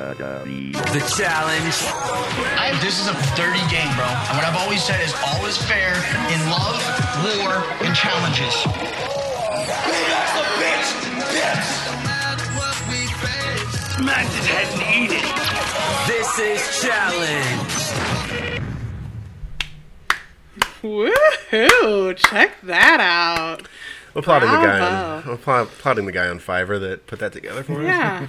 The challenge. I, this is a dirty game, bro. And what I've always said is all is fair in love, war, and challenges. Smash his head and eat it. This is challenge. Woohoo! Check that out. I'm applauding the guy. Bravo. On, I'm appla- applauding the guy on Fiverr that put that together for us. Yeah.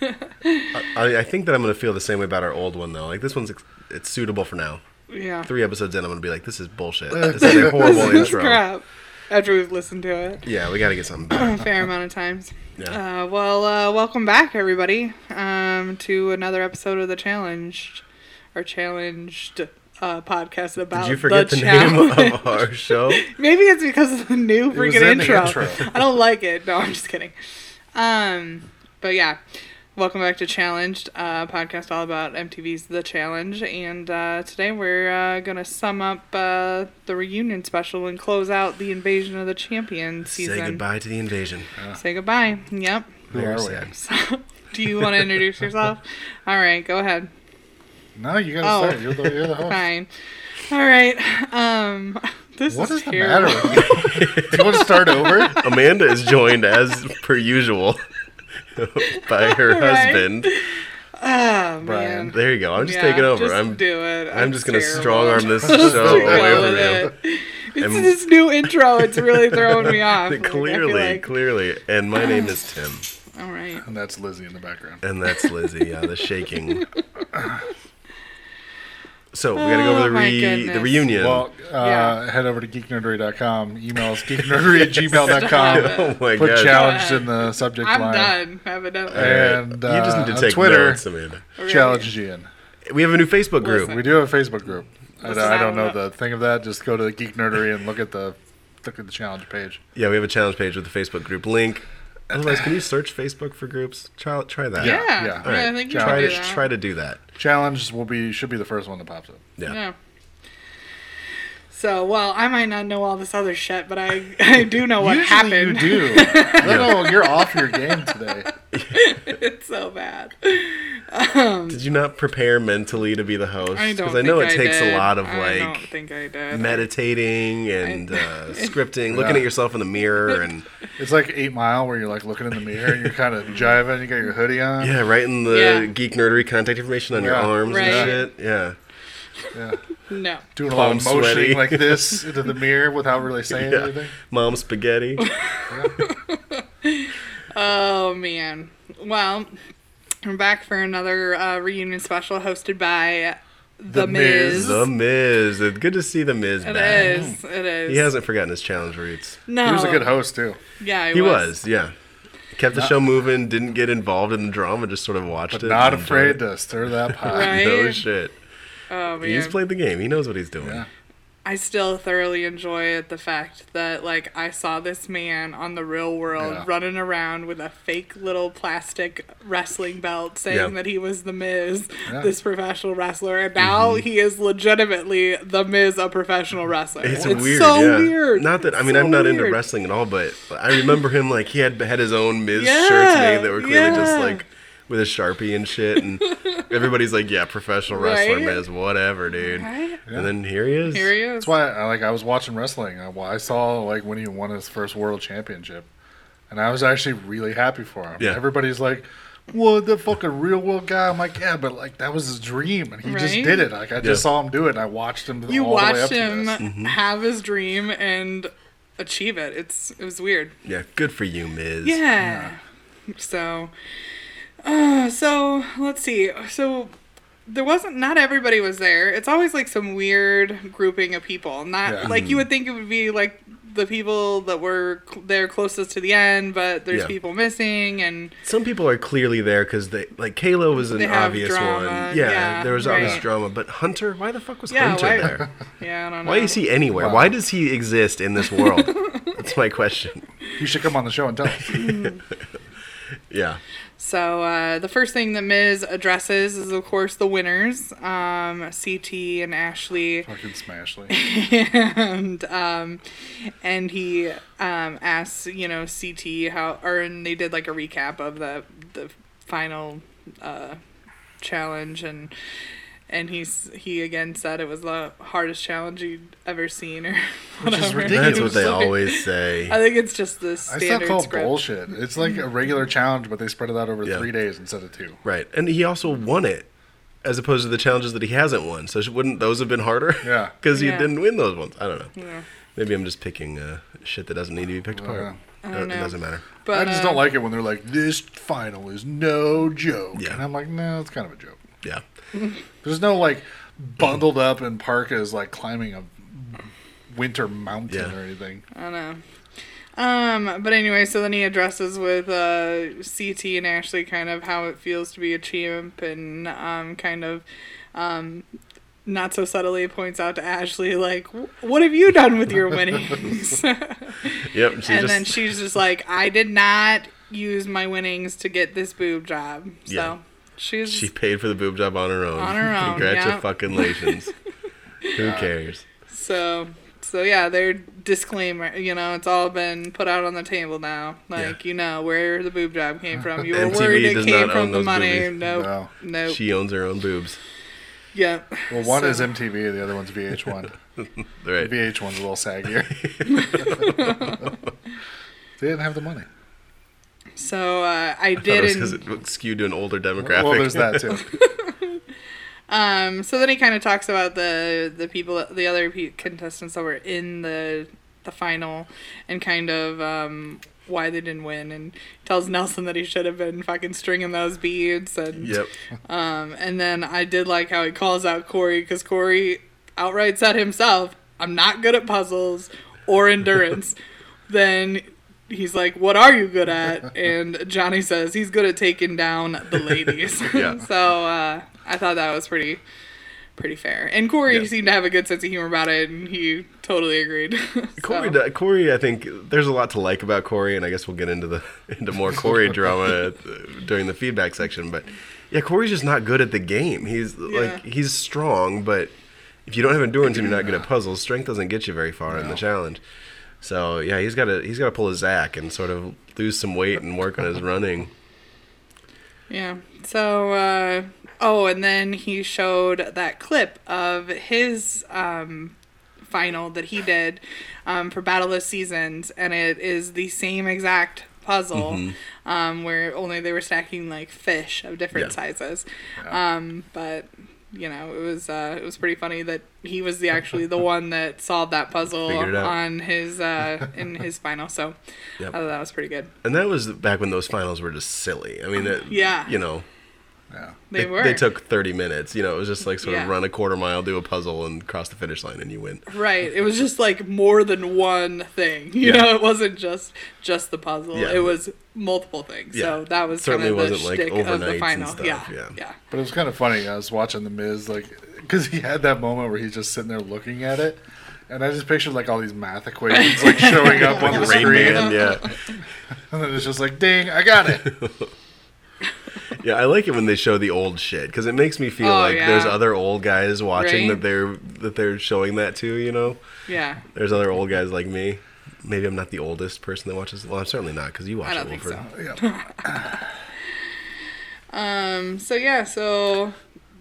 I, I think that I'm gonna feel the same way about our old one though. Like this one's it's suitable for now. Yeah. Three episodes in, I'm gonna be like, this is bullshit. This is a horrible This is crap. After we've listened to it Yeah, we gotta get something a fair amount of times. Yeah. Uh, well, uh, welcome back, everybody, um, to another episode of the challenge, or challenged uh, podcast about Did you forget the, the, name challenge. of our show? Maybe it's because of the new was freaking in the intro. intro. I don't like it. No, I'm just kidding. Um, but yeah, welcome back to Challenged, uh, podcast all about MTV's The Challenge, and uh, today we're uh, gonna sum up uh, the reunion special and close out the Invasion of the Champion season. Say goodbye to the invasion. Say goodbye. Yep. Who Very are we? sad. So, do you want to introduce yourself? All right, go ahead. No, you gotta Oh. start. You're the, you're the host. Fine. All right. Um, this What is is the terrible. matter with you? Do you want to start over? Amanda is joined as per usual by her Right. husband. Oh, Brian. man. There you go. I'm just Yeah, taking over. Just I'm do it. I'm just gonna strong arm this show go away with from him. it. It's And- this new intro. It's really throwing me off. Like, clearly, like- clearly. And my name is Tim, All right. And that's Lizzie in the background. and that's Lizzie. Yeah, the shaking. So we gotta go over Oh, the my re- the reunion. Well, uh, Yeah. head over to geeknerdery.com. Email us geeknerdery at gmail.com. oh my Put god! challenged Go in the subject I'm line. done. Evidently. And uh, you just need to take Twitter, notes, Amanda. Challenge Gian. We have a new Facebook group. Listen. We do have a Facebook group. I, Listen, don't- I I don't know don't know. the thing of that. Just go to the Geek Nerdery and look at the look at the challenge page. Yeah, we have a challenge page with the Facebook group link. Otherwise, can you search Facebook for groups? Try try that. yeah. yeah. yeah. All I think you Try can do to that. try to do that. Challenge will be should be the first one that pops up. Yeah. Yeah. So, well, I might not know all this other shit, but I, I do know what happened. you do. no, no, you're off your game today. it's so bad. Did you not prepare mentally to be the host? Because I know think it takes did. a lot of I don't like think I did. meditating and uh, scripting, looking at yourself in the mirror, and It's like Eight Mile where you're like looking in the mirror and you're kind of jiving. You got your hoodie on. yeah, writing the Yeah. geek nerdery contact information on your arms Right. and shit. Yeah. Yeah. No. Doing a lot of Palm motioning sweaty. like this into the mirror without really saying Yeah. anything. Mom spaghetti. Oh man. Well, we're back for another uh, reunion special hosted by The, The Miz. Miz. the Miz. It's good to see the Miz It back. is. It is. He hasn't forgotten his challenge roots. No. He was a good host too, Yeah, he, He was, yeah. Kept the show moving, didn't get involved in the drama, just sort of watched but it. not and enjoyed afraid it. to stir that pot. Right. No shit. Oh man. He's played the game. He knows what he's doing. Yeah. I still thoroughly enjoy it, the fact that like I saw this man on the real world Yeah. running around with a fake little plastic wrestling belt saying Yeah. that he was the Miz, Yeah. this professional wrestler, and now mm-hmm. he is legitimately the Miz, a professional wrestler. It's, weird. so yeah. weird. Not that I mean So I'm not into wrestling at all, but I remember him like he had had his own Miz shirts made that were clearly just like with a sharpie and shit, and everybody's like, "Yeah, professional wrestler Right? Miz, whatever, dude." Right? And then here he is. Here he is. That's why, I, like, I was watching wrestling. I, I saw like when he won his first world championship, and I was actually really happy for him. Yeah. Everybody's like, "Well, the fucking real world guy." I'm like, "Yeah, but like that was his dream, and he just did it." Like I just Yeah. saw him do it, and I watched him. you all the way up watched to him this. Mm-hmm. have his dream and achieve it. It's it was weird. Yeah, good for you, Miz. Yeah. So, uh, so let's see. So there wasn't. Not everybody was there. It's always like some weird grouping of people. Not Yeah. like you would think it would be like the people that were cl- there closest to the end, but there's Yeah. people missing and Some people are clearly there because they like Kayla was an obvious drama, one. Yeah, yeah, there was obvious right. drama, but Hunter, why the fuck was Yeah, Hunter why- there? yeah, I don't know. Why is he anywhere? Wow. Why does he exist in this world? That's my question. You should come on the show and tell us. Yeah. So uh, the first thing that Miz addresses is, of course, the winners, um, CT and Ashley. Fucking Smashley. and um, and he um, asks, you know, CT how, or and they did like a recap of the the final uh, challenge and and he's he again said it was the hardest challenge he'd ever seen or Which is whatever. ridiculous. That's what they Like, always say. I think it's just the I still standard call script. bullshit. It's like a regular challenge, but they spread it out over Yeah. three days instead of two. Right. And he also won it as opposed to the challenges that he hasn't won. So wouldn't those have been harder? Yeah. Because you Yeah. didn't win those ones. I don't know. Yeah. Maybe I'm just picking uh, shit that doesn't need to be picked apart. I Uh, don't It know. doesn't matter. But I just uh, don't like it when they're like, "This final is no joke," Yeah. and I'm like, "No, it's kind of a joke." Yeah. There's no like bundled up in parkas like climbing a winter mountain Yeah. or anything. I don't know. Um, but anyway, so then he addresses with uh, CT and Ashley kind of how it feels to be a champ and um, kind of um, not so subtly points out to Ashley, like, what have you done with your winnings? Yep. She and just, then she's just like, I did not use my winnings to get this boob job. So Yeah. She's she paid for the boob job on her own. On her own, yeah. Congratulations. Who cares? So, so yeah, their disclaimer, you know, it's all been put out on the table now. Like, Yeah. you know, where the boob job came from. You were MTV worried it came from the money. boobies. Nope. No. Nope. She owns her own boobs. yeah. Well, one So- is MTV, the other one's VH1. Right. VH1's a little saggier. they didn't have the money. So uh, I did. was because it would skew to an older demographic. Well, there's that too. Um, so then he kind of talks about the the people, the other pe- contestants that were in the the final, and kind of um, why they didn't win, and tells Nelson that he should have been fucking stringing those beads, and Yep. um, and then I did like how he calls out Corey because Corey outright said himself, "I'm not good at puzzles or endurance." then he's like, "What are you good at?" And Johnny says he's good at taking down the ladies. Yeah. so uh, I thought that was pretty pretty fair. And Corey Yeah. seemed to have a good sense of humor about it, and he totally agreed. Corey, So, do- Corey, I think there's a lot to like about Corey, and I guess we'll get into the into more Corey drama during the feedback section. But yeah, Corey's just not good at the game. He's like he's strong, but if you don't have endurance and you're not good at puzzles, strength doesn't get you very far in the challenge. So yeah, he's got to he's got to pull his Zach and sort of lose some weight and work on his running. Yeah. So, uh, oh, and then he showed that clip of his um, final that he did um, for Battle of Seasons, and it is the same exact puzzle, um, where only they were stacking like fish of different Yeah. sizes. Um, but you know, it was uh, it was pretty funny that he was the actually the one that solved that puzzle Figured it out. on his uh, in his final. So Yep. I thought that was pretty good. And that was back when those finals were just silly. I mean, it, Yeah. you know, Yeah. They, were. They took 30 minutes. You know, it was just like sort Yeah. of run a quarter mile, do a puzzle, and cross the finish line, and you win. Right. It was just like more than one thing. You Yeah. know, it wasn't just just the puzzle. Yeah. It was multiple things. So that was Certainly kind of the wasn't, like, shtick of overnights the and final. stuff, Yeah. yeah. Yeah. But it was kind of funny. I was watching The Miz, like, because he had that moment where he's just sitting there looking at it. And I just pictured, like, all these math equations, like, showing up on the Rain screen. Man, yeah. And then it's just like, ding, I got it. Yeah, I like it when they show the old shit because it makes me feel Oh, like yeah. there's other old guys watching Right? that they're that they're showing that to. You know, Yeah. there's other old guys like me. Maybe I'm not the oldest person that watches. Well, I'm certainly not because you watch I don't it, think Wilfred. so. yeah. Um. So yeah. So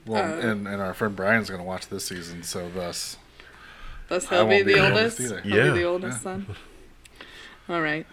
Well, Uh, and, and our friend Brian's going to watch this season, so thus. thus he'll be won't be the the oldest. oldest either. He'll Yeah. be the oldest son. All right.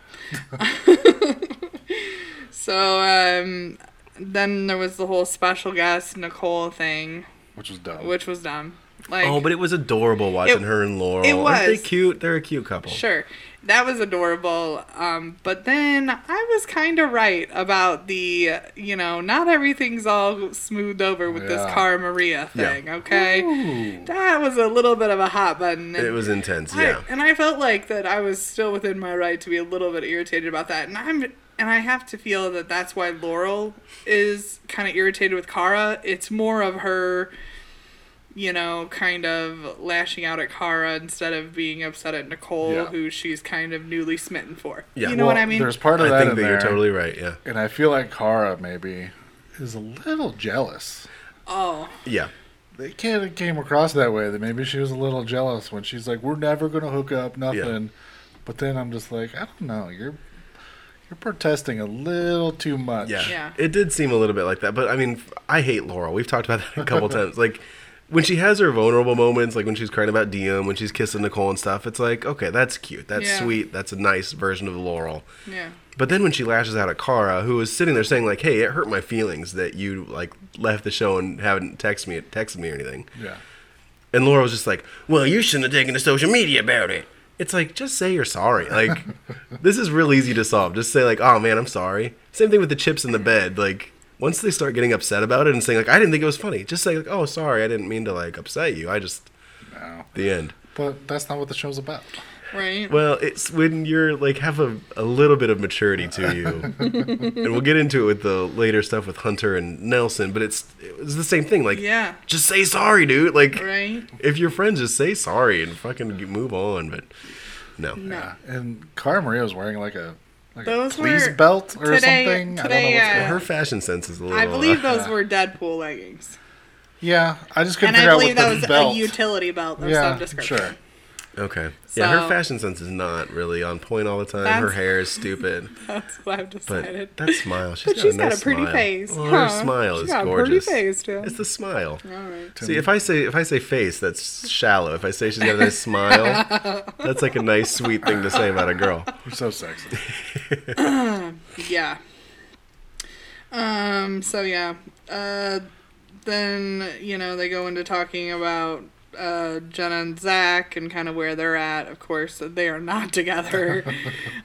so um, then there was the whole special guest Nicole thing, Which was dumb. which was dumb. Like, Oh, but it was adorable watching It- her and Laurel. it Aren't they was. cute? They're a cute couple. Sure. That was adorable. Um, but then I was kind of right about the, you know, not everything's all smoothed over with this Yeah. Cara Maria Yeah. thing, okay? That was a little bit of a hot button. and It was intense. I- Yeah. and I felt like that I was still within my right to be a little bit irritated about that. And I'm and I have to feel that that's why Laurel is kind of irritated with Cara. It's more of her you know, kind of lashing out at Cara instead of being upset at Nicole, Yeah. who she's kind of newly smitten for. Yeah. You know Well, what I mean? There's part of I that think in that there. you're totally right. Yeah. And I feel like Cara maybe is a little jealous. Oh, Yeah. They kind of came across that way that maybe she was a little jealous when she's like, "We're never gonna hook up, nothing." Yeah. But then I'm just like, I don't know. You're You're protesting a little too much. Yeah. Yeah. It did seem a little bit like that, but I mean, I hate Laurel. We've talked about that a couple times. Like when she has her vulnerable moments, like when she's crying about Diem, when she's kissing Nicole and stuff, it's like, okay, that's cute. That's Yeah. sweet. That's a nice version of Laurel. Yeah. But then when she lashes out at Cara, who was sitting there saying like, "Hey, it hurt my feelings that you like left the show and haven't texted me, texted me or anything," Yeah. and Laura was just like, "Well, you shouldn't have taken to social media about it." It's like just say you're sorry. Like this is real easy to solve. Just say like, "Oh man, I'm sorry." Same thing with the chips in the bed. Like once they start getting upset about it and saying like, "I didn't think it was funny," just say like, "Oh, sorry, I didn't mean to like upset you. I just." No. The end. But that's not what the show's about. Right. Well, it's when you're like have a, a little bit of maturity to you, and we'll get into it with the later stuff with Hunter and Nelson. But it's it's the same thing. Like, Yeah. just say sorry, dude. Like, Right. if you're friends, just say sorry and fucking move on. But no, No. Yeah. And Cara Maria was wearing like a like Those a please were- belt or today- something. today, I don't know what's uh, going her fashion sense is a little. I believe uh, those were Deadpool leggings. Yeah, I just couldn't And figure I out believe what that was belt. a utility belt of yeah, some description. sure. Okay. Yeah, her fashion sense is not really on point all the time. Her hair is stupid. That's what I've decided. But that smile, she's But got she's a got a pretty smile. face. Well, her smile She's is got a gorgeous. pretty face, too. It's the smile. All right. See, if I say if I say face, that's shallow. If I say she's got a nice smile, that's like a nice, sweet thing to say about a girl. You're so sexy. Yeah. Um. So yeah. Uh. Then you know they go into talking about uh Jenna and Zach and kind of where they're at. Of course, they are not together.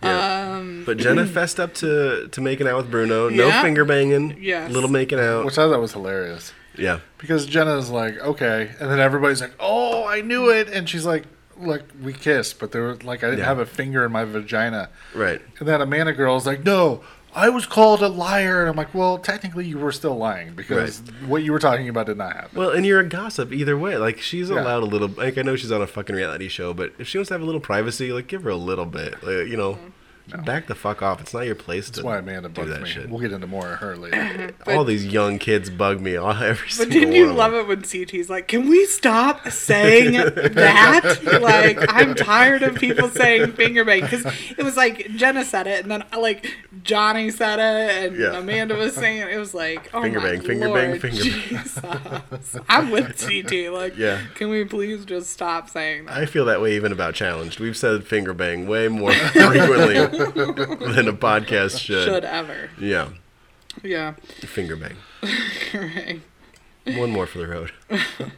Yeah. um. But Jenna fessed up to to making out with Bruno. No Yeah. finger banging. Yeah. Little making out. Which I thought was hilarious. yeah. Because Jenna's like, okay, and then everybody's like, oh, I knew it, and she's like, look, we kissed, but there was like I didn't Yeah. have a finger in my vagina, Right. and then Amanda girl's like, no, I was called a liar, and I'm like, well, technically you were still lying because what you were talking about did not happen. Well, and you're a gossip either way. Like she's Yeah. allowed a little. Like I know she's on a fucking reality show, but if she wants to have a little privacy, like give her a little bit. Like, you know, mm-hmm. Back the fuck off. It's not your place That's to why Amanda do bugs that me. shit. We'll get into more of her later. Mm-hmm. All these young kids bug me. All every But single didn't one you of love them. it when CT's like, "Can we stop saying that?" like, I'm tired of people saying finger bang because it was like Jenna said it, and then like Johnny said it, and Yeah. Amanda was saying it. It was like, "Oh Finger my bang, finger Lord, bang, finger bang. Jesus. I'm with CT. Like, Yeah. can we please just stop saying that? I feel that way even about challenged. We've said finger bang way more frequently than a podcast should. Should ever? Yeah, Yeah. finger bang. Right. One more for the road.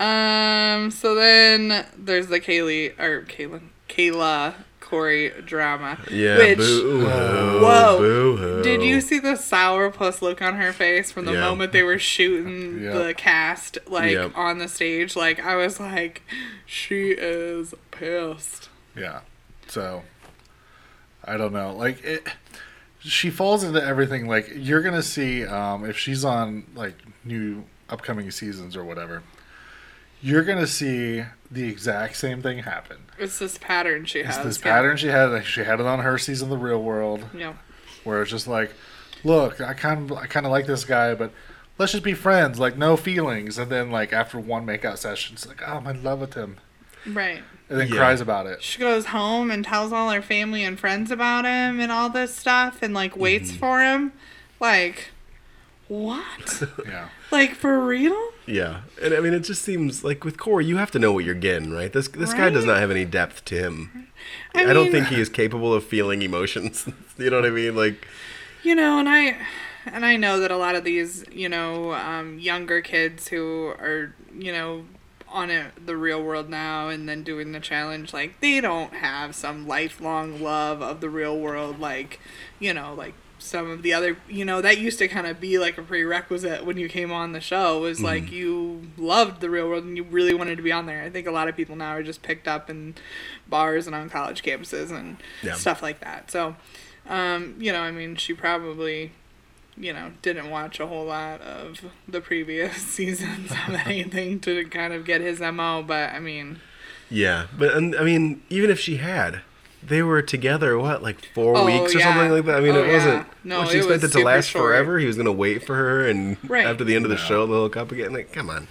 Um. So then there's the Kaylee or Kayla Kayla Corey drama. Yeah. Which boo Whoa. Boo-hoo. did you see the sourpuss look on her face from the Yeah. moment they were shooting Yeah. the cast like Yep. on the stage? Like I was like, she is pissed. Yeah. So I don't know. Like it she falls into everything like you're going to see um if she's on like new upcoming seasons or whatever. You're going to see the exact same thing happen. It's this pattern she It's has. this yeah. pattern she had she had it on her season of the real world Yeah. where it's just like look, I kind of I kind of like this guy but let's just be friends, like no feelings and then like after one makeout session it's like, "Oh, I'm in love with him." Right. And then Yeah. cries about it. She goes home and tells all her family and friends about him and all this stuff and like waits Mm-hmm. for him. Like, what? Yeah. like for real? Yeah, and I mean, it just seems like with Corey, you have to know what you're getting, right? This this guy does not have any depth to him. I, I, don't think he is capable of feeling emotions. you know what I mean? Like, you know, and I and I know that a lot of these, you know, um, younger kids who are, you know, on a, the real world now and then doing the challenge, like they don't have some lifelong love of the real world, like, you know, like some of the other, you know, that used to kind of be like a prerequisite when you came on the show was like you loved the real world and you really wanted to be on there. I think a lot of people now are just picked up in bars and on college campuses and Yeah. stuff like that. So, um, you know, I mean, she probably, you know, didn't watch a whole lot of the previous seasons of anything to kind of get his MO, but I mean, yeah, but and, I mean, even if she had, they were together what like four Oh, weeks or yeah. something like that. I mean, Oh, it wasn't. yeah. No, what, she it was expected to last short. forever. He was gonna wait for her, and Right. after the end of the No. show, they'll hook up again. Like, come on,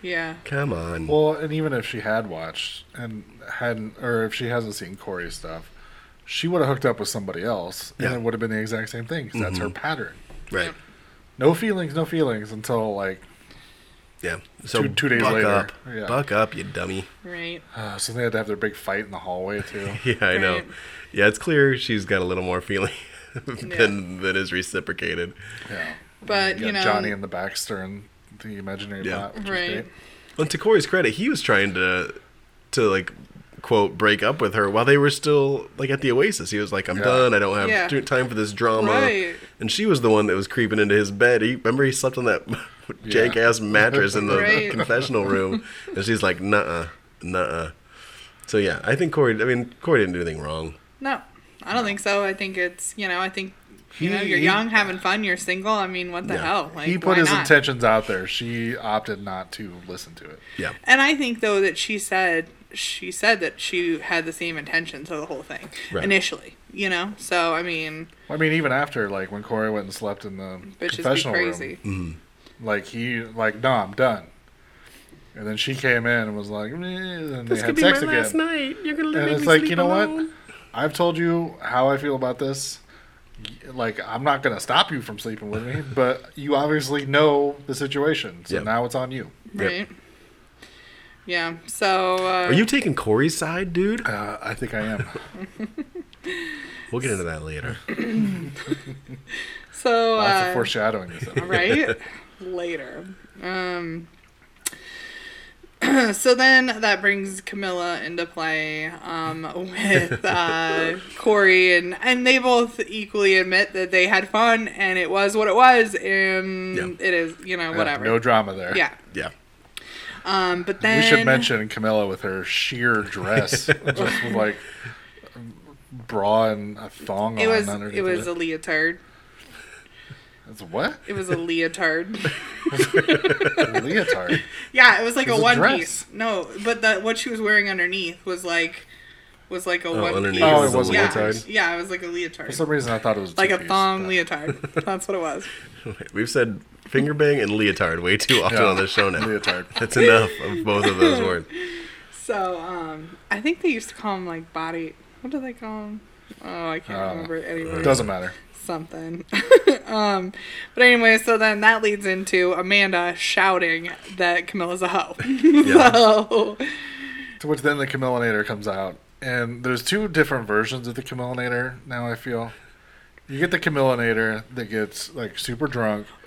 yeah. come on. Well, and even if she had watched and hadn't, or if she hasn't seen Corey's stuff, she would have hooked up with somebody else, and Yeah. it would have been the exact same thing. 'cause That's her mm-hmm. pattern. Right. No feelings, no feelings until like. Yeah. So Two- two days buck later. up. Yeah. Buck up, you dummy. Right. Uh, so they had to have their big fight in the hallway too. Yeah, I know. Yeah, it's clear she's got a little more feeling than than is reciprocated. yeah. But You you know, Johnny in the back stirring the imaginary Yeah. pot, which is Right. great. Well, to Corey's credit, he was trying to to like quote break up with her while they were still like at the Oasis. He was like, "I'm Yeah. done. I don't have Yeah. t- time for this drama." Right. And she was the one that was creeping into his bed. He remember he slept on that jank ass mattress in the Right. confessional room, and she's like, "Nuh-uh, nuh-uh." So yeah, I think Corey. I mean, Corey didn't do anything wrong. no, I don't think so. I think it's you know, I think you know, you're he- young, having fun, you're single. I mean, what the Yeah. hell? Like, he put his not? intentions out there. She opted not to listen to it. Yeah. And I think though that she said she said that she had the same intentions of the whole thing Right. initially. You know, so I mean, I mean, even after like when Corey went and slept in the bitches be confessional crazy. room, like he like no, I'm done. And then she came in and was like, "Meh," and they had sex again. night. You're gonna And it's like, you know what? I've told you how I feel about this. Like, I'm not going to stop you from sleeping with me, but you obviously know the situation. So Yep. now it's on you. Right. Yeah. So. Uh, Are you taking Corey's side, dude? Uh, I think I am. We'll get into that later. So. Lots Uh, of foreshadowing. This episode. right later. Um. So then that brings Camilla into play um, with uh, Corey, and, and they both equally admit that they had fun and it was what it was, and Yeah. it is, you know, Yeah, whatever. no drama there. yeah. Yeah. Um, but then We should mention Camilla with her sheer dress, just with like bra and a thong it on was underneath it was a leotard. It's what? It was a leotard. a leotard. Yeah, it was like It was a a one dress. piece. No, but the what she was wearing underneath was like was like a one underneath piece. Oh, it was a yeah, leotard? Yeah, it was like a leotard. For some reason, I thought it was like a two-piece, thong but- leotard. That's what it was. We've said finger bang and leotard way too often Yeah. on this show now. Leotard. That's enough of both of those words. So, um, I think they used to call them like body. What do they call them? Oh, I can't Uh, remember anymore. Doesn't matter. Something. um, but anyway, so then that leads into Amanda shouting that Camilla's a hoe. so, To which then the Camillinator comes out, and there's two different versions of the Camillinator. Now I feel you get the Camillinator that gets like super drunk.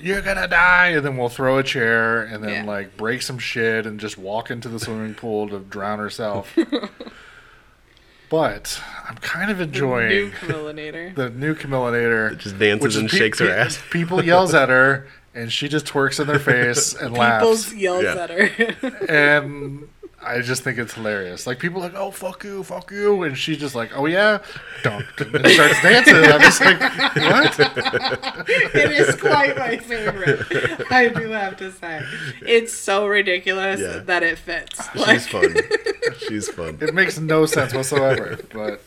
You're gonna die, and then we'll throw a chair, and then Yeah. like break some shit, and just walk into the swimming pool to drown herself. but I'm kind of new enjoying Camillinator. the new Camillinator. Just dances which and pe- shakes her pe- ass. People yells at her, and she just twerks in their face and laughs. Peoples yells Yeah. at her. and I just think it's hilarious. Like people are like, oh fuck you, fuck you, and she's just like, oh yeah, dunk, and starts dancing. I'm just like, what? it is quite my favorite. I do have to say, it's so ridiculous Yeah. that it fits. She's Like, fun. She's fun. It makes no sense whatsoever. But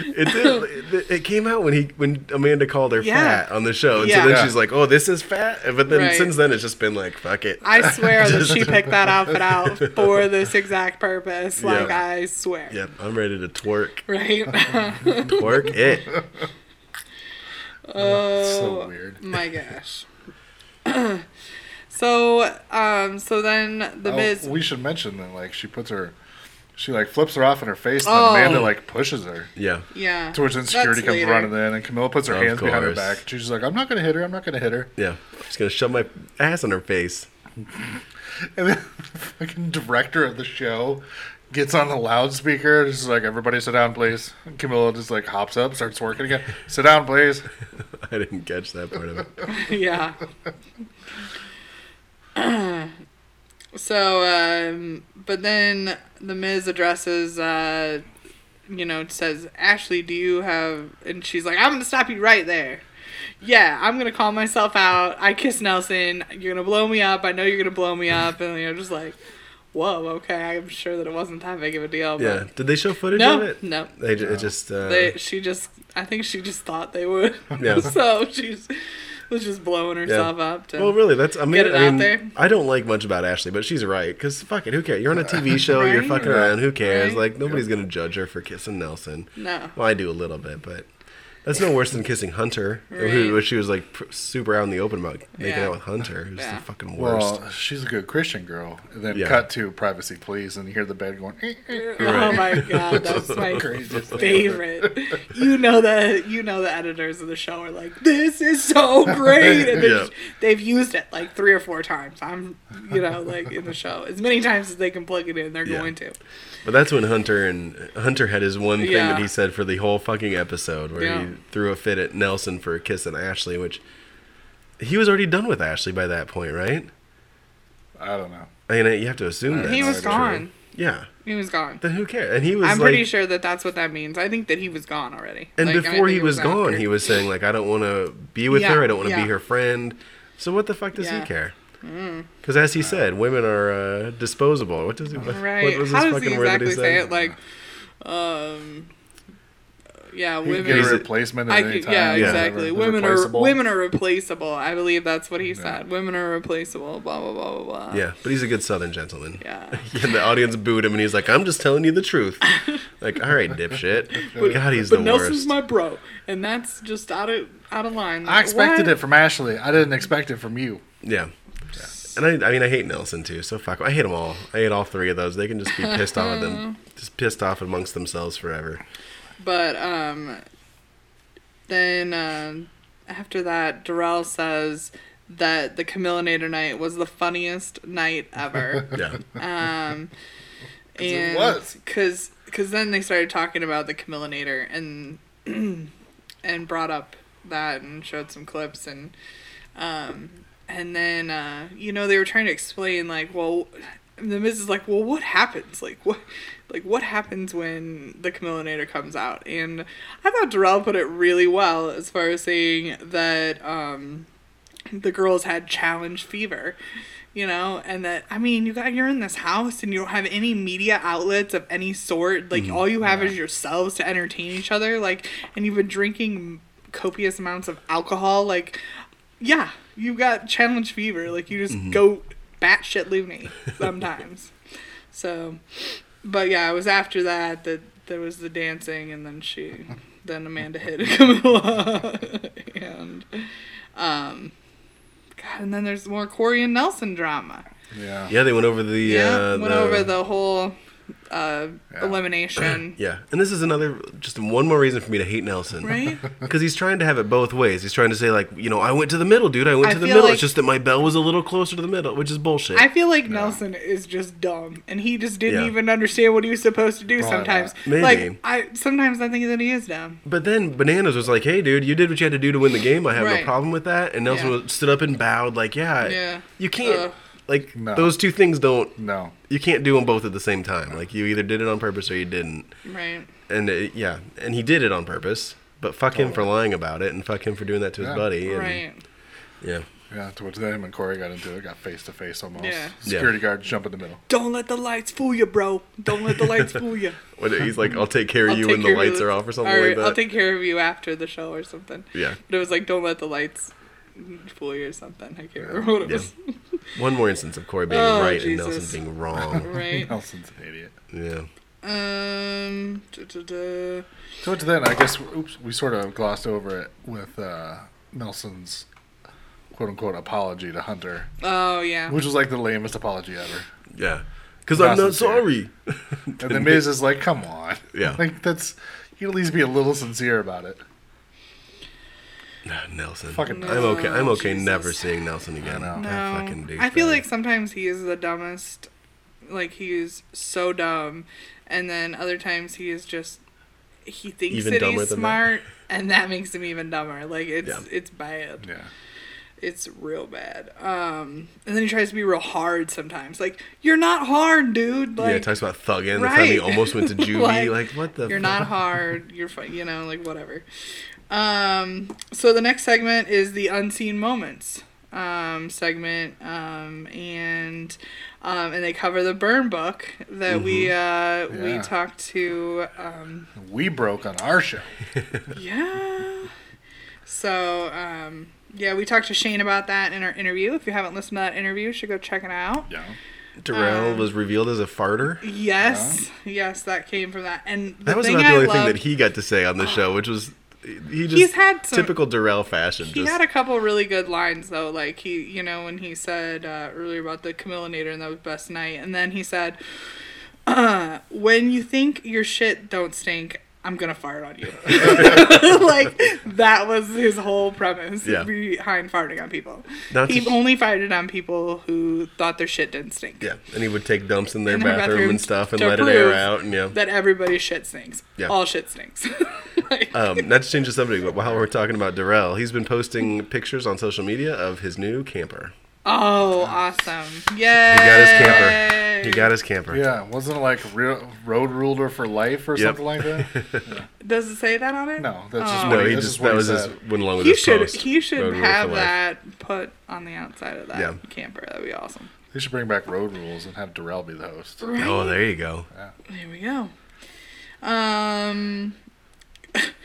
It did. It, it came out when he when Amanda called her Yeah. fat on the show, and Yeah. so then Yeah. she's like, "Oh, this is fat." But then Right. since then, it's just been like, "Fuck it." I swear that she picked that outfit out for this exact purpose. Like Yeah. I swear. Yep, I'm ready to twerk. Right. Twerk it. oh so weird. my gosh. so um so then the Oh, Miz we should mention that like she puts her, she like flips her off in her face, and Oh. then Amanda like pushes her. Yeah. yeah. To which then security That's comes later. running in, and Camilla puts her Of hands behind her back. She's just like, I'm not gonna hit her. I'm not gonna hit her. Yeah. Just gonna shove my ass in her face. And then the fucking director of the show gets on the loudspeaker. Just like, everybody sit down, please. And Camilla just like hops up, starts working again. Sit down, please. I didn't catch that part of it. yeah. so, um, but then the Miz addresses, uh, you know, says, Ashley, do you have. And she's like, I'm going to stop you right there. Yeah, I'm going to call myself out. I kiss Nelson. You're going to blow me up. I know you're going to blow me up. And you're just like, whoa, okay. I'm sure that it wasn't that big of a deal. But Yeah. Did they show footage No, of it? no. They ju- it just. Uh, They, she just, I think she just thought they would. Yeah. so she's, was just blowing herself up to Well, really, that's I mean, Get it I, out there. I don't like much about Ashley, but she's right. Because fuck it, who cares? You're on a TV show, you're Right? fucking around. Who cares? Right? Like nobody's gonna judge her for kissing Nelson. No. Well, I do a little bit, but that's no worse than kissing Hunter, Right. who, who she was like super out in the open about making Yeah. out with Hunter, who's Yeah. the fucking worst. Well, she's a good Christian girl. And then Yeah. cut to privacy, please, and you hear the bed going. "Eh, eh." Oh my god, that's my Craziest favorite. You know that you know the editors of the show are like, "This is so great," and they've, Yeah. they've used it like three or four times. I'm, you know, like in the show as many times as they can plug it in, they're Yeah. going to. But that's when Hunter and Hunter had his one thing Yeah. that he said for the whole fucking episode, where Yeah. He threw a fit at Nelson for kissing Ashley, which he was already done with Ashley by that point, right? I don't know. I mean, you have to assume that He was true. gone. Yeah. He was gone. Then who cares? And he was I'm like, pretty sure that that's what that means. I think that he was gone already. And Like, I before he it was, gone, after. he was saying like, "I don't want to be with Yeah, her. I don't want to yeah. be her friend." So what the fuck does Yeah. Mm. he care? Because as he said, women are uh, disposable. What does he? Right. What was How his does he fucking word that exactly he say said? it? Like, um, yeah, You can women. get a a- replacement at I any could, time. yeah, Yeah. exactly. They're Women are replaceable. women are replaceable. I believe that's what he said. Women are replaceable. Blah blah blah blah blah. yeah, but he's a good Southern gentleman. Yeah. and the audience booed him, and he's like, "I'm just telling you the truth." like, all right, dipshit. God, he's But the Nelson's worst. my bro, and that's just out of out of line. I expected What? it from Ashley. I didn't expect it from you. Yeah. And I, I mean, I hate Nelson too. So fuck, I hate them all. I hate all three of those. They can just be pissed off at them, just pissed off amongst themselves forever. But um, then um, after that, Darrell says that the Camillinator night was the funniest night ever. Yeah. um, it and was. because because then they started talking about the Camillinator and and brought up that and showed some clips and um and then uh you know they were trying to explain like well the Miz is like well what happens like what like what happens when the Camillinator comes out? And I thought Darrell put it really well as far as saying that um the girls had challenge fever you know? And that i mean you got you're in this house and you don't have any media outlets of any sort. Like all you have is yourselves to entertain each other like and you've been drinking copious amounts of alcohol. Like yeah you got challenge fever. Like you just go batshit loony sometimes. So but yeah it was after that that there was the dancing and then she then amanda hit camilla and um God, and then there's more Corey and Nelson drama. Yeah. Yeah, they went over the. Yeah, uh, went over the whole uh, Yeah. elimination. Yeah, and this is another just one more reason for me to hate Nelson. Right? Because he's trying to have it both ways. He's trying to say like, you know, I went to the middle, dude. I went I to the middle. like- it's just that my bell was a little closer to the middle, which is bullshit. I feel like Nelson is just dumb, and he just didn't Yeah. even understand what he was supposed to do. Probably sometimes, not. Maybe. like I sometimes I think that he is dumb. but then Bananas was like, "Hey, dude, you did what you had to do to win the game. I have no problem with that." And Nelson Yeah. stood up and bowed, like, "Yeah, Yeah. you can't." Ugh. Like No. those two things don't. No. You can't do them both at the same time. Like you either did it on purpose or you didn't. Right? And it, yeah, and he did it on purpose. But fuck him for oh. lying about it, and fuck him for doing that to his Yeah. buddy. And, Right? Yeah. Yeah, to which then him and Corey got into it, got face to face almost. Yeah. Security guard jump in the middle. Don't let the lights fool you, bro. Don't let the lights fool you. What, he's like, I'll take care of I'll you when the lights you- are off or something or like that. I'll take care of you after the show or something. yeah. But it was like, don't let the lights fool or something. I can't remember what it Yeah. was. One more instance of Corey being Oh, right Jesus. and Nelson being wrong. right? Nelson's an idiot. yeah. Um. duh, duh, duh. So to then, I guess, oops, we sort of glossed over it with uh, Nelson's quote unquote apology to Hunter, Oh yeah. which was like the lamest apology ever. Yeah. Because I'm Not not sorry. And then Miz is like, come on. Yeah. Like, that's, you at least be a little sincere about it. Nelson. Fucking- I'm okay. I'm No, okay never seeing Nelson again. know. No, That fucking douchebag. I feel like sometimes he is the dumbest. Like he is so dumb, and then other times he is just he thinks Even that he's than that. smart, and that makes him even dumber. Like it's Yeah. it's bad. Yeah. It's real bad. Um, and then he tries to be real hard sometimes. Like you're not hard, dude. Like yeah, it talks about thugging. The time he Right. almost went to juvie. Like, like, what the? You're fuck? not hard. You're fine. You know, like whatever. Um, so the next segment is the unseen moments um, segment, um, and um, and they cover the burn book that we uh, we talked to. Um, We broke on our show. yeah. So um, Yeah, we talked to Shane about that in our interview. If you haven't listened to that interview, you should go check it out. Yeah. Darrell was revealed as a farter. Yes, yes, that came from that. And the That was thing about the I only thing that he got to say on the show, which was he just He's had some- typical Darrell fashion. He just had a couple really good lines though, like he, you know, when he said uh, earlier about the Camillinator and that was best night, and then he said, uh, "When you think your shit don't stink, I'm gonna fart on you." like that was his whole premise Yeah. behind farting on people. Not he only farted on people who thought their shit didn't stink. yeah, and he would take dumps in their In bathroom, bathroom and stuff and let it air out. And yeah, That everybody's shit stinks. Yeah. All shit stinks. Like- um, not to change the subject, but while we're talking about Darrell, he's been posting pictures on social media of his new camper. Oh, awesome! Yay! He got his camper. He got his camper. Yeah, wasn't it like re- road ruler for life or Yep. something like that? Does it say that on it? No, that's Oh. what No, he, he this just that was his said. went along with He his should post. he should Road have that put on the outside of that Yeah. camper. That'd be awesome. They should bring back road rules and have Darrell be the host. Right? Oh, there you go. There we go. Um,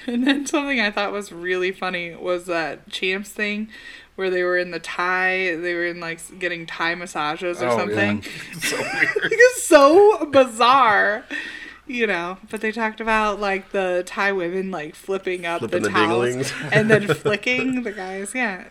and then something I thought was really funny was that champs thing, where they were in the Thai, they were in like getting Thai massages or Oh, something. yeah. so weird. it's so bizarre. You know, but they talked about like the Thai women like flipping up Flipping the, the towels and then flicking the guys. Yeah,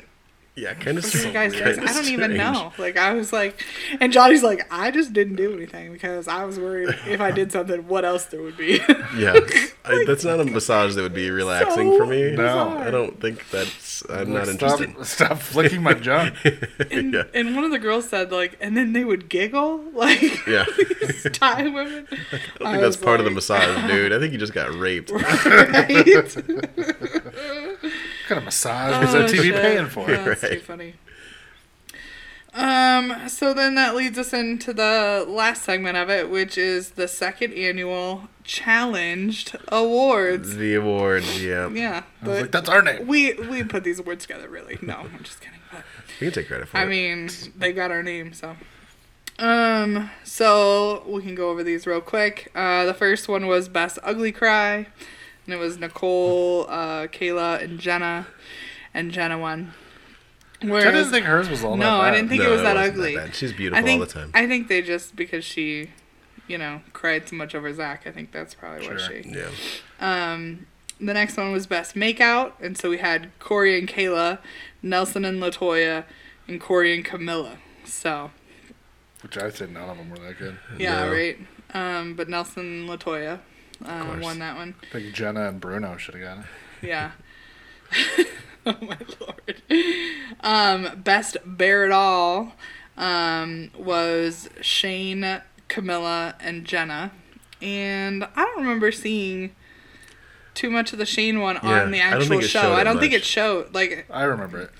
Yeah, kind of. you guys did. I don't even know. Like I was like, and Johnny's like, I just didn't do anything because I was worried if I did something, what else there would be. Yeah, I, that's not a massage that would be relaxing So for me. bizarre. I don't think that's. I'm not stop, interested. Stop flicking my junk. and, yeah, and one of the girls said like, and then they would giggle like yeah. Thai women. I don't think that's part of the massage, dude. I think you just got raped. Right? What kind of massage was Oh, that TV shit. paying for? Yeah, that's too funny. Um, so then that leads us into the last segment of it, which is the second annual challenged awards. the awards, yeah. Yeah, but like, that's our name. we we put these awards together. Really, no, I'm just kidding. But You can take credit for I it. I mean, they got our name, so. Um, so we can go over these real quick. Uh, the first one was Best Ugly Cry, and it was Nicole, uh, Kayla, and Jenna, and Jenna won. I Whereas, didn't think hers was all that no, I didn't think No, it was it that wasn't ugly. bad. She's beautiful I think, all the time. I think they just because she, you know, cried so much over Zach. I think that's probably what she. yeah. Um, the next one was Best Makeout, and so we had Corey and Kayla, Nelson and Latoya, and Corey and Camilla. So Which I said none of them were that good. yeah, No. right. Um, but Nelson and Latoya uh, won that one. I think Jenna and Bruno should have gotten it. Yeah. oh my lord. Um, best Bare It All um, was Shane, Camilla, and Jenna. And I don't remember seeing too much of the Shane one Yeah, on the I don't actual think it show. showed I it don't think it showed. Like I remember it.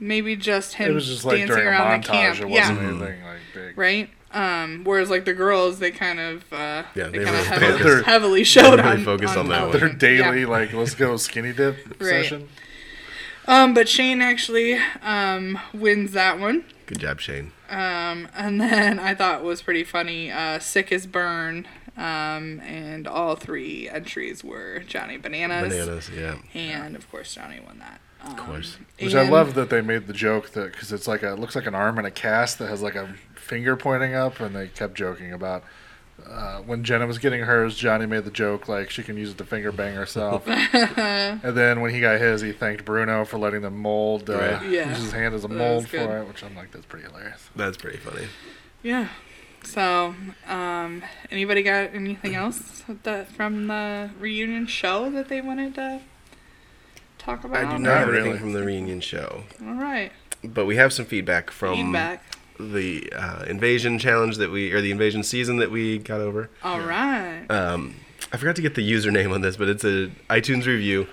maybe just him It was just like dancing during a around the camp. It yeah. anything like big. Right? Um, whereas like the girls, they kind of uh, Yeah, they, they kind were of heavily, focused- heavily showed really on focused on that one. of Their daily Yeah. like let's go skinny dip Right. session. Um, but Shane actually um, wins that one. Good job, Shane. Um, and then I thought was pretty funny. Uh, Sickest Burn. Um, and all three entries were Johnny Bananas. Bananas, yeah. And of course, Johnny won that. Um, Of course. Which I love that they made the joke that because it's like a it looks like an arm in a cast that has like a finger pointing up, and they kept joking about uh, when Jenna was getting hers. Johnny made the joke like she can use it to finger bang herself, and then when he got his, he thanked Bruno for letting them mold. Uh, Right. Yeah. use his hand as a mold for it, which I'm like that's pretty hilarious. That's pretty funny. Yeah. So, um, anybody got anything else that from the reunion show that they wanted to talk about? I do Not not have really. anything from the reunion show, All right. but we have some feedback from Feedback. The uh, invasion challenge that we, or the invasion season that we got over. All right. Um, I forgot to get the username on this, but it's a iTunes review,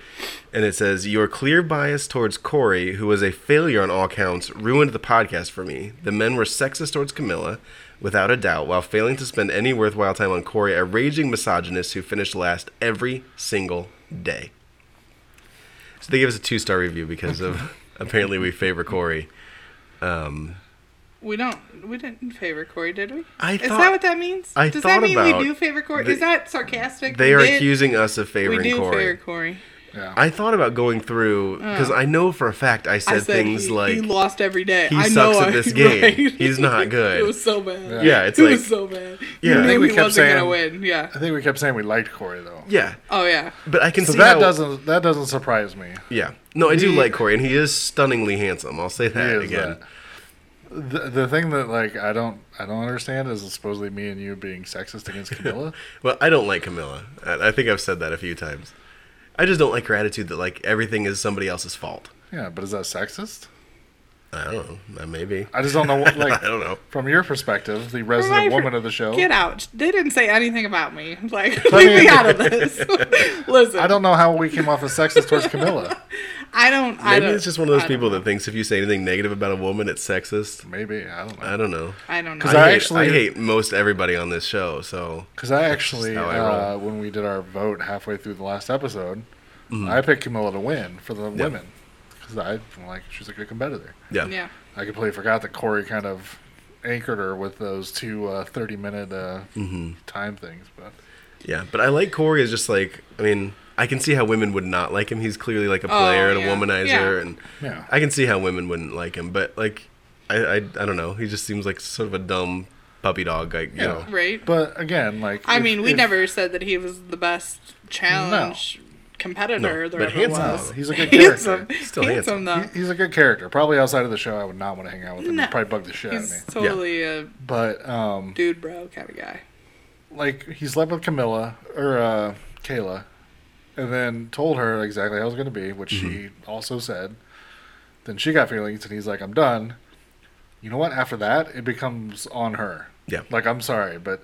and it says your clear bias towards Corey, who was a failure on all counts, ruined the podcast for me. The men were sexist towards Camilla, without a doubt, while failing to spend any worthwhile time on Corey, a raging misogynist who finished last every single day. So they give us a two star review because of apparently we favor Corey. Um, We don't. We didn't favor Corey, did we? I Is that what that means? I Does thought that mean about we do favor Corey? the- Is that sarcastic? they We are did- accusing us of favoring Corey. We do Corey. favor Corey. Yeah. I thought about going through uh. because I know for a fact I said, I said things he, like he lost every day. he I sucks know at I- this game. right. He's not good. it was so bad. Yeah, it's it like was so bad. Yeah. I think we he kept wasn't gonna saying- win. Yeah. I think we kept saying we liked Corey though. yeah, Oh yeah. but I can So see that how, doesn't that doesn't surprise me. Yeah, no, I do He- like Corey, and he is stunningly handsome. I'll say that again. that. The, the thing that like I don't I don't understand is supposedly me and you being sexist against Camilla. Well, I don't like Camilla. I, I think I've said that a few times. I just don't like her attitude that like everything is somebody else's fault. yeah, but is that sexist? I don't know. Maybe. I just don't know. What, like I don't know. from your perspective, the Right, resident for- woman of the show. Get out. They didn't say anything about me. Like, I leave me out of this. Listen, I don't know how we came off as sexist towards Camilla. I don't. I Maybe don't, it's just one of those I people know. that thinks if you say anything negative about a woman, it's sexist. Maybe I don't know. I don't know. I don't know. 'Cause I, I hate, actually- I hate most everybody on this show. So Because I actually, I uh, when we did our vote halfway through the last episode, Mm-hmm. I picked Camilla to win for the women because I like she's a good competitor. yeah, yeah. I completely forgot that Cory kind of anchored her with those two uh, 30 minute uh, Mm-hmm. time things, but yeah. But I like Cory as just like I mean. I can see how women would not like him. He's clearly like a player and a Oh, womanizer, Yeah. and yeah. I can see how women wouldn't like him. But like, I, I, I don't know. He just seems like sort of a dumb puppy dog. Like you Yeah. know, Right. But again, like I if- mean, we if- never said that he was the best challenge competitor No, there but ever handsome, was. He's a good handsome. character. Still handsome, though. He- He's a good character. Probably outside of the show, I would not want to hang out with him. No. He'd probably bug the shit out of me. He's totally a But um, dude, bro, kind of guy. like he slept with Camilla or uh, Kayla, and then told her exactly how it was going to be, which she Mm-hmm. also said. Then she got feelings, and he's like, "I'm done." You know what? After that, it becomes on her. Yeah. Like I'm sorry, but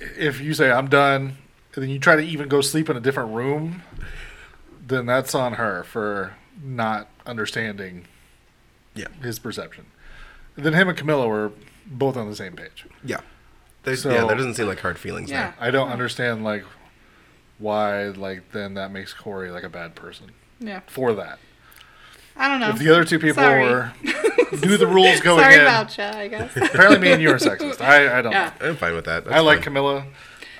if you say I'm done, and then you try to even go sleep in a different room, then that's on her for not understanding Yeah. his perception. And then him and Camilla were both on the same page. yeah. There's, So- yeah, there doesn't seem like hard feelings Yeah. I don't understand like why like then that makes Cory like a bad person Yeah. for that. I don't know. If the other two people Sorry. were knew the rules going Sorry in, about you, I guess. apparently me and you are sexist. I, I don't. Yeah. there. I'm fine with that. That's I like fine. Camilla.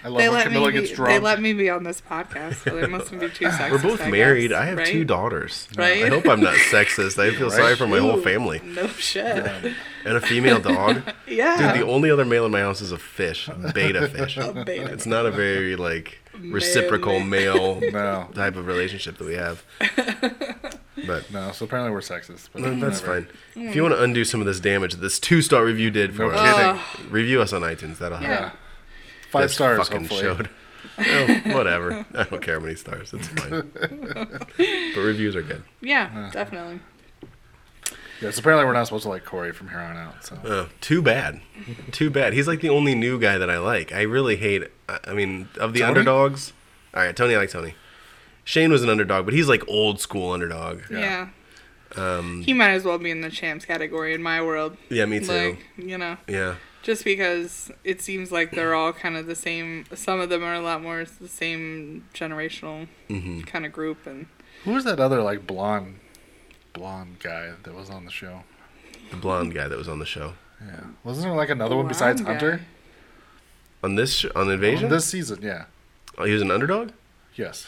I love They when let Camilla me. Be, gets they let me be on this podcast, so they mustn't be too sexist. We're both I married. guess, I have right? two daughters. Right? I hope I'm not sexist. I feel sorry for my whole family No shit. and a female dog. Yeah. Dude, the only other male in my house is a fish, a betta fish. A betta. It's not a very like reciprocal male no, type of relationship that we have. But no. So apparently we're sexist. But no, that's whatever. fine. If you mm. want to undo some of this damage that this two star review did for No us, kidding. review us on iTunes. That'll help. Yeah. Five This stars. fucking Hopefully. showed. Oh, whatever. I don't care how many stars. It's fine. but reviews are good. Yeah, definitely. Yes. Apparently we're not supposed to like Cory from here on out. So Oh, too bad. Too bad. He's like the only new guy that I like. I really hate. I I mean, of the Tony? underdogs. All right, Tony. I like Tony. Shane was an underdog, but he's like old school underdog. Yeah. Um, He might as well be in the champs category in my world. yeah, me too. Like, you know, yeah. Just because it seems like they're all kind of the same. Some of them are a lot more the same generational hmm kind of group, and who was that other like blonde, blonde guy that was on the show? The blonde guy that was on the show Yeah. Wasn't there like another one besides Blonde Hunter? on this sh- on Invasion. This season, yeah. oh, he was an underdog. Yes.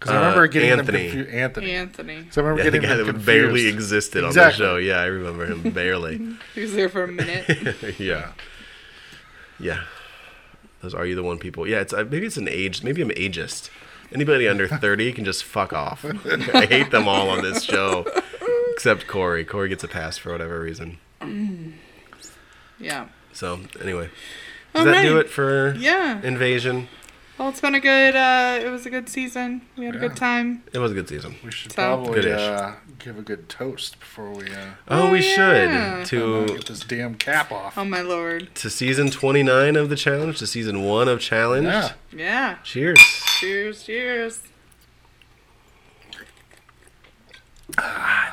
Because I remember getting Anthony. them confused. Anthony. Anthony. 'Cause I remember Yeah, the guy them that confused. barely existed on the show. Yeah, I remember him barely. He was there for a minute. yeah. Yeah. Those are you the one people? Yeah, it's uh, maybe it's an age. Maybe I'm ageist. Anybody under thirty can just fuck off. I hate them all on this show, except Cory. Cory gets a pass for whatever reason. yeah. So anyway, does that do it for Yeah. Invasion? Well, it's been a good. uh It was a good season. We had a good time. It was a good season. We should So- probably Good-ish. uh, give a good toast before we uh, Oh, Oh, we yeah. should to get this damn cap off. Oh my lord. to season twenty nine of the challenge, to season one of challenge. yeah. Yeah. Cheers. Cheers. Cheers.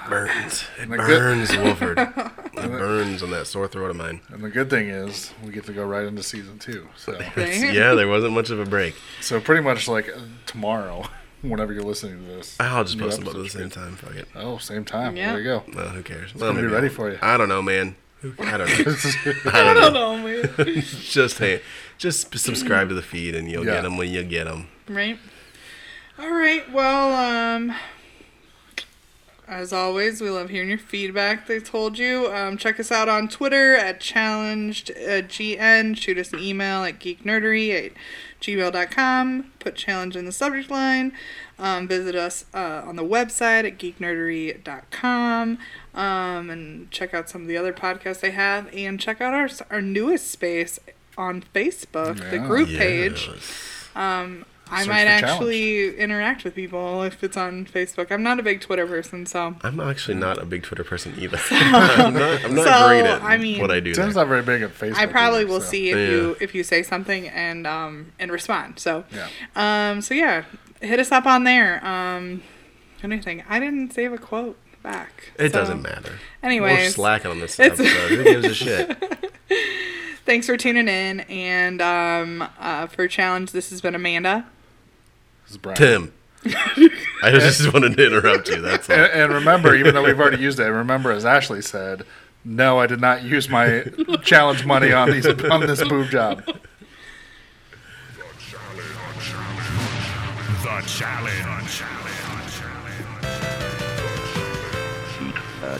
Burns. It And the good- burns, Wolford. It burns on that sore throat of mine. And the good thing is we get to go right into season two. So, Right? Yeah, there wasn't much of a break. so pretty much like uh, tomorrow, whenever you're listening to this. I'll just new post them up at the episode's same time. Fuck it. Oh, same time. Yeah. There you go. Well, who cares? gonna be maybe ready I'll- for you. I don't know, man. Who- I don't know. I I don't don't know. know, man. just hey, just subscribe to the feed and you'll Yeah. get them when you get them. right? All right. Well, um, as always, we love hearing your feedback. They told you. Um, check us out on Twitter at challenged uh. Shoot us an email at geeknerdery at gmail.com. Put challenge in the subject line. Um, visit us uh, on the website at geeknerdery.com um, and check out some of the other podcasts they have. And check out our our newest space on Facebook, the Yeah. group page. Yes. I might for actually interact with people if it's on Facebook. I'm not a big Twitter person, so I'm actually not a big Twitter person either. I'm not, I'm not So, great at I mean- what I do. Tim's there. not very big at Facebook. I probably either, will so. see if Yeah. you if you say something and um and respond. So Yeah. um so yeah, hit us up on there. Um anything. I didn't save a quote back. It so- doesn't matter. Anyway, we're slacking on this It's- episode. Who gives a shit? thanks for tuning in and um uh for challenge this has been Amanda. This is Brian. Tim. I just wanted to interrupt you. That's all. And, and remember, even though we've already used it, remember as Ashley said, no, I did not use my challenge money on these on this boob job. The challenge. The challenge. Uh,